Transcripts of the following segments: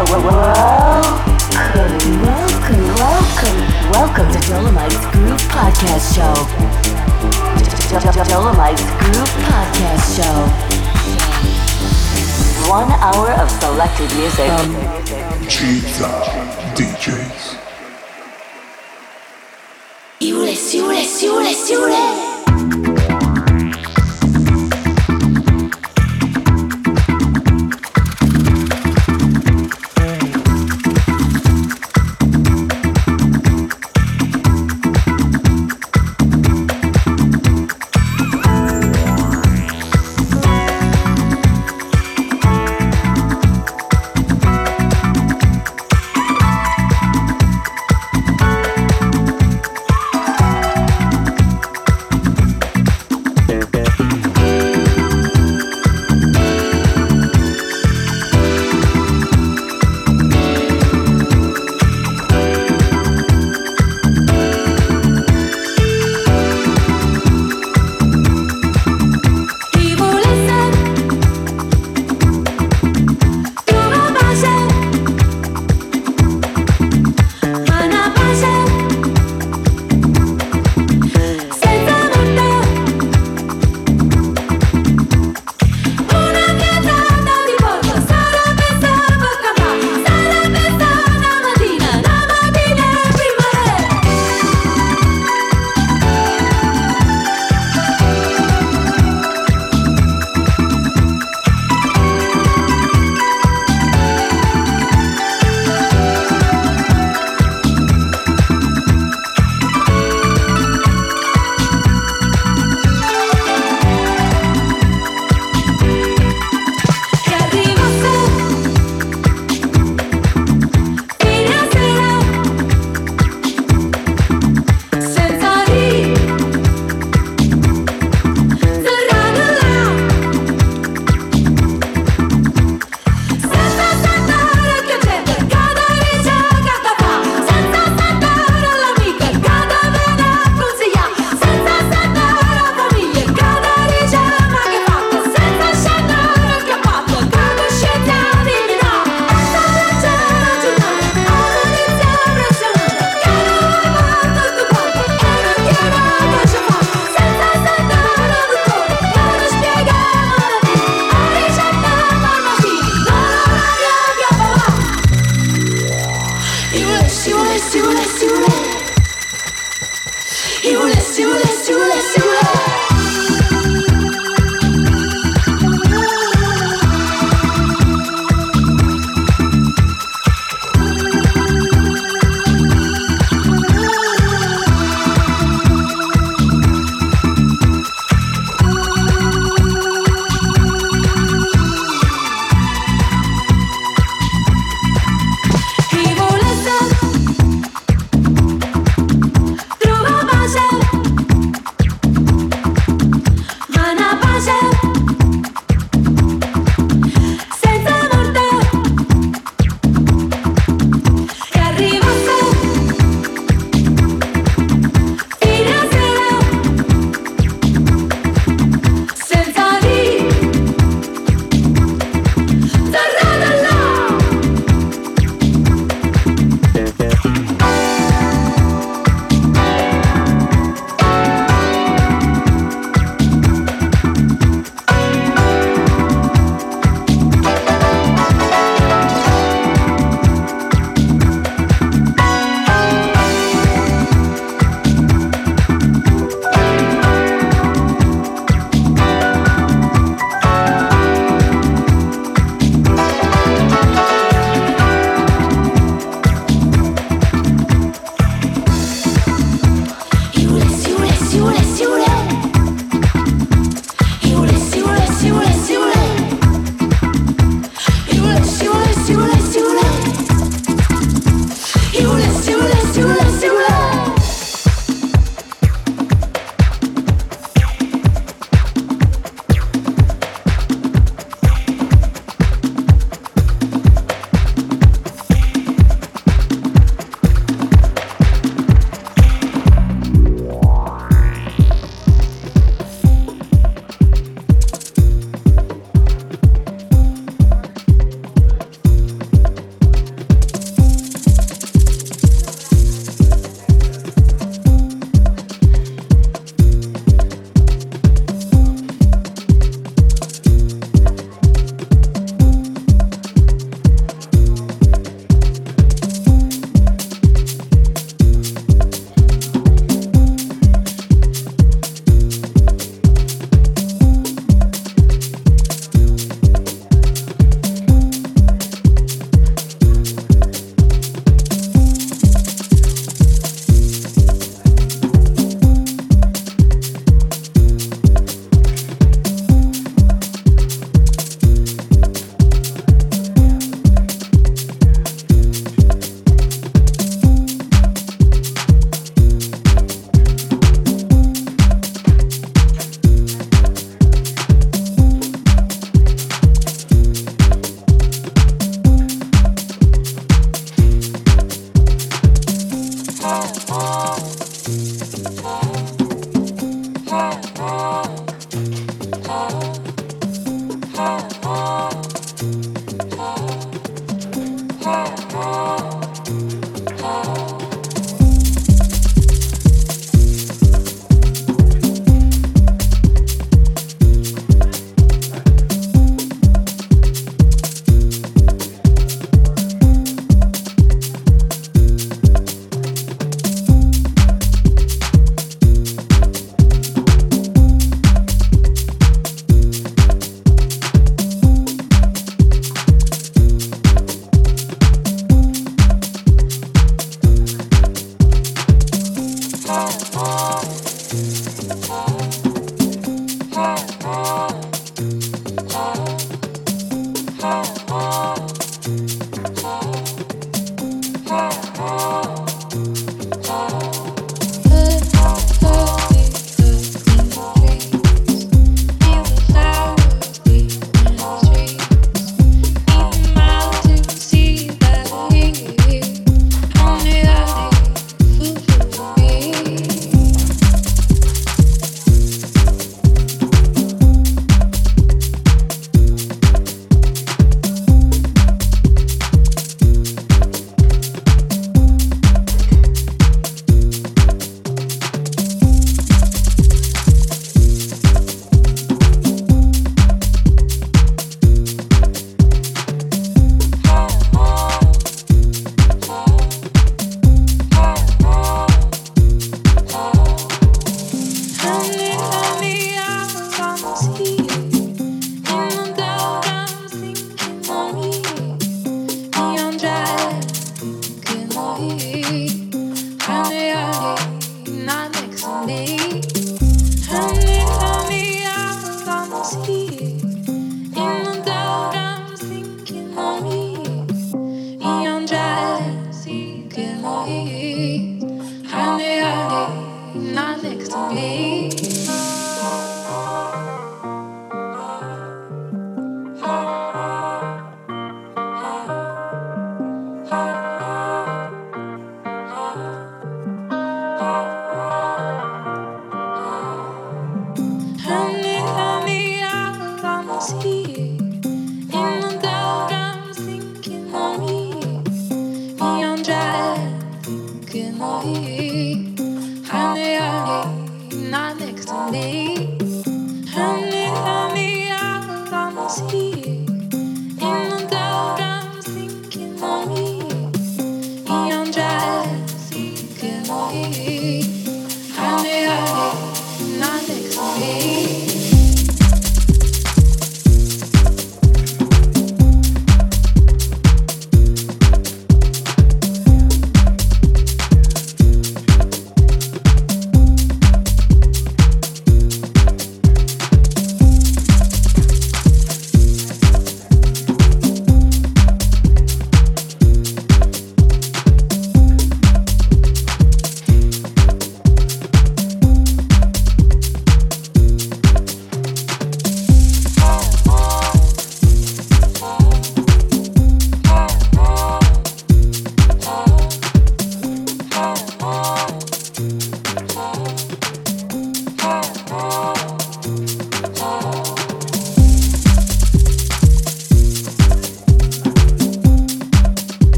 Welcome welcome, welcome, welcome to Dolomites Groove Podcast Show. Dolomites Groove Podcast Show. One hour of selected music. DJs.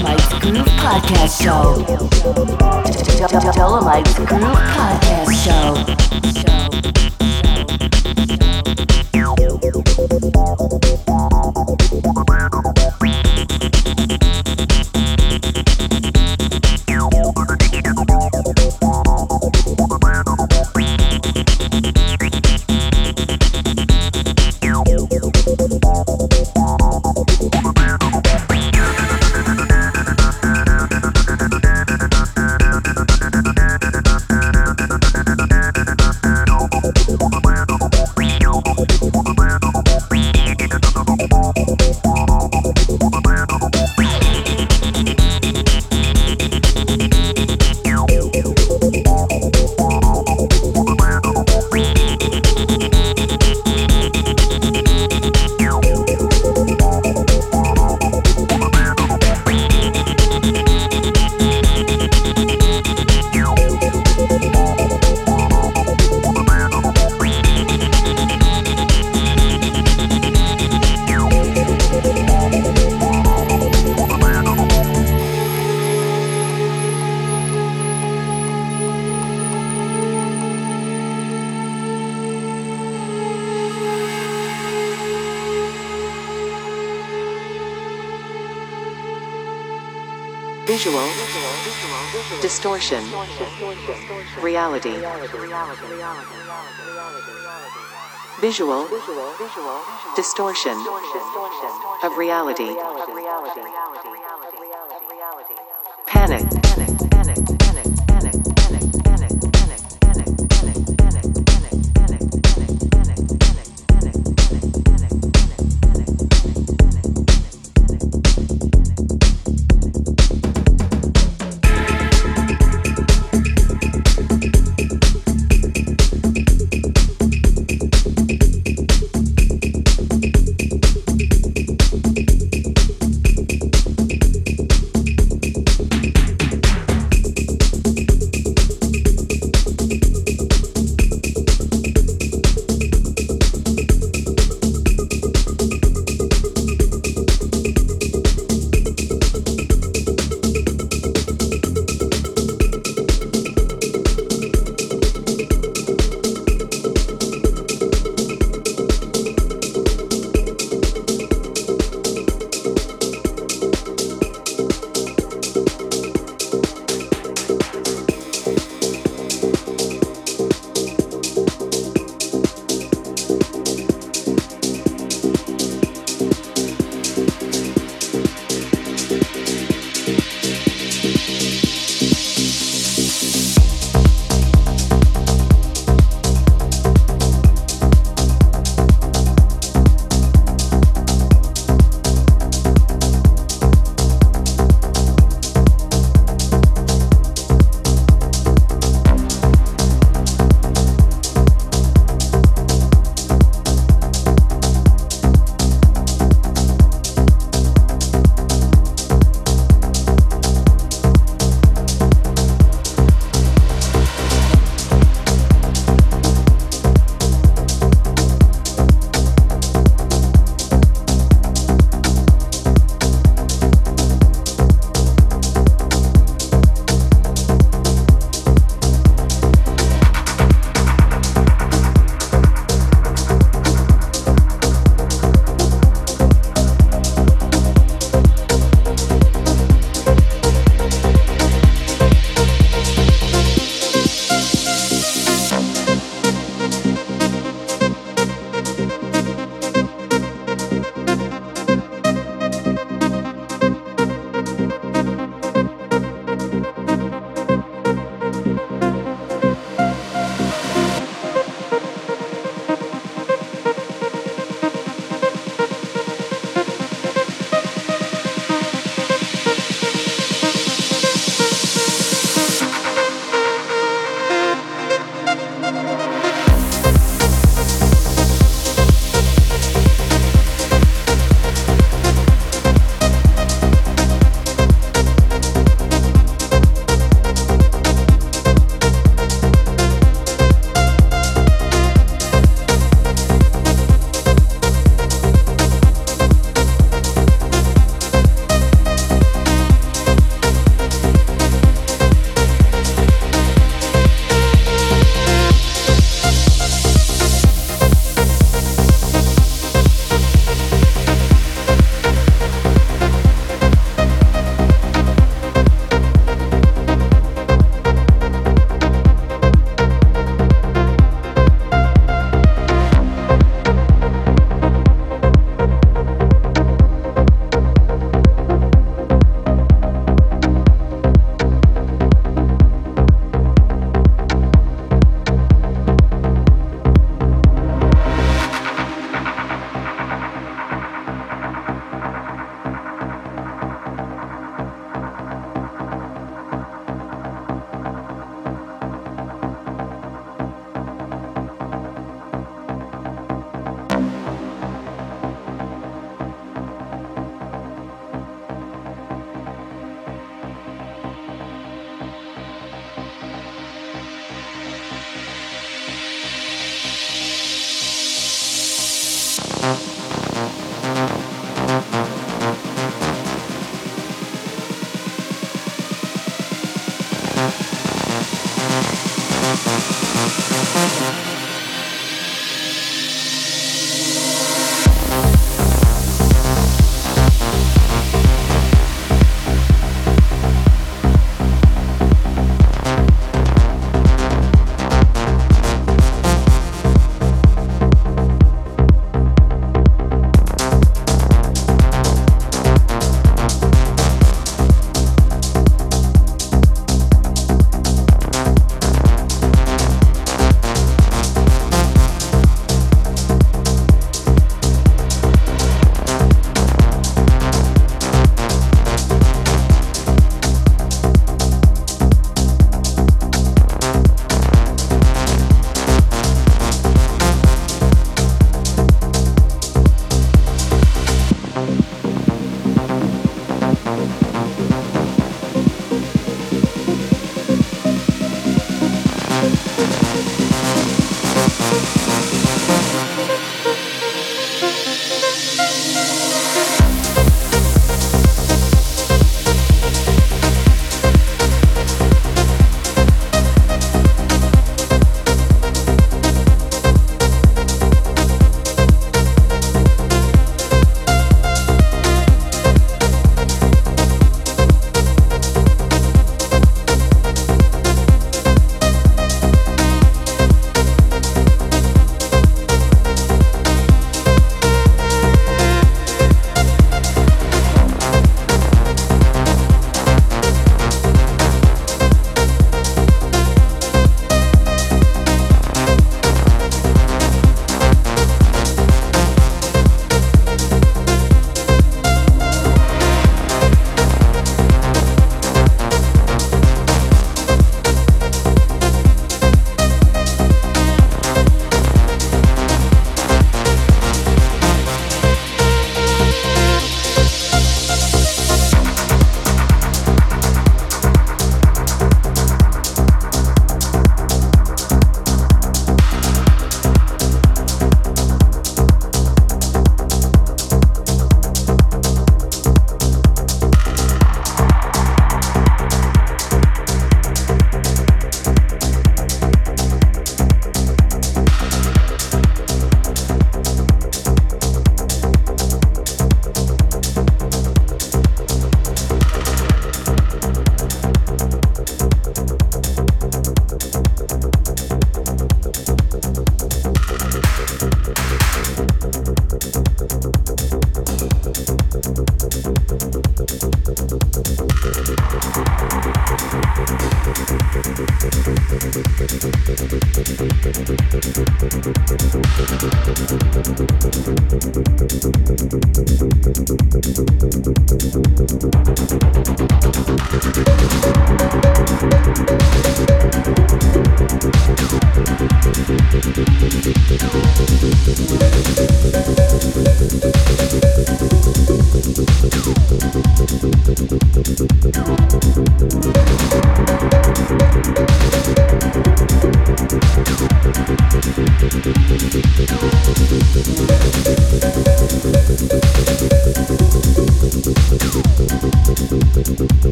Dolomites Groove Podcast Show. Dolomites Groove Podcast Show. Distortion, reality, visual, distortion. Of reality.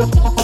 Thank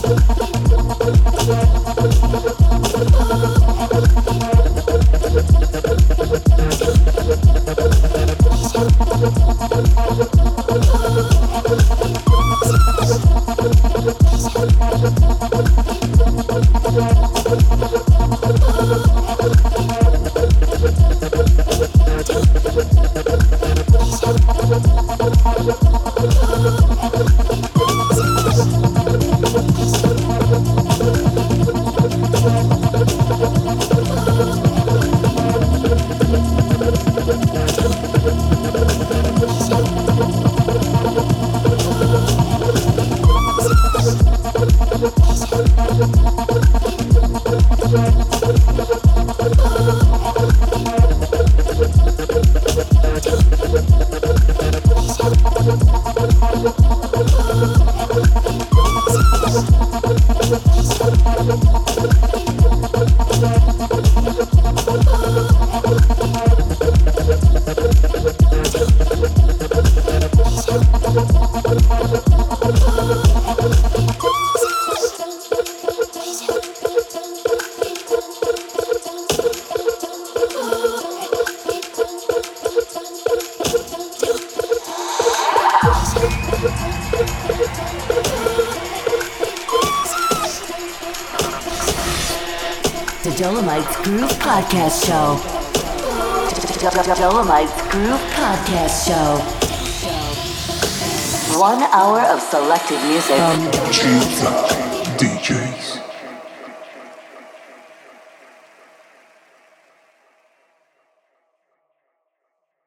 One hour of selected music from gizA DJs.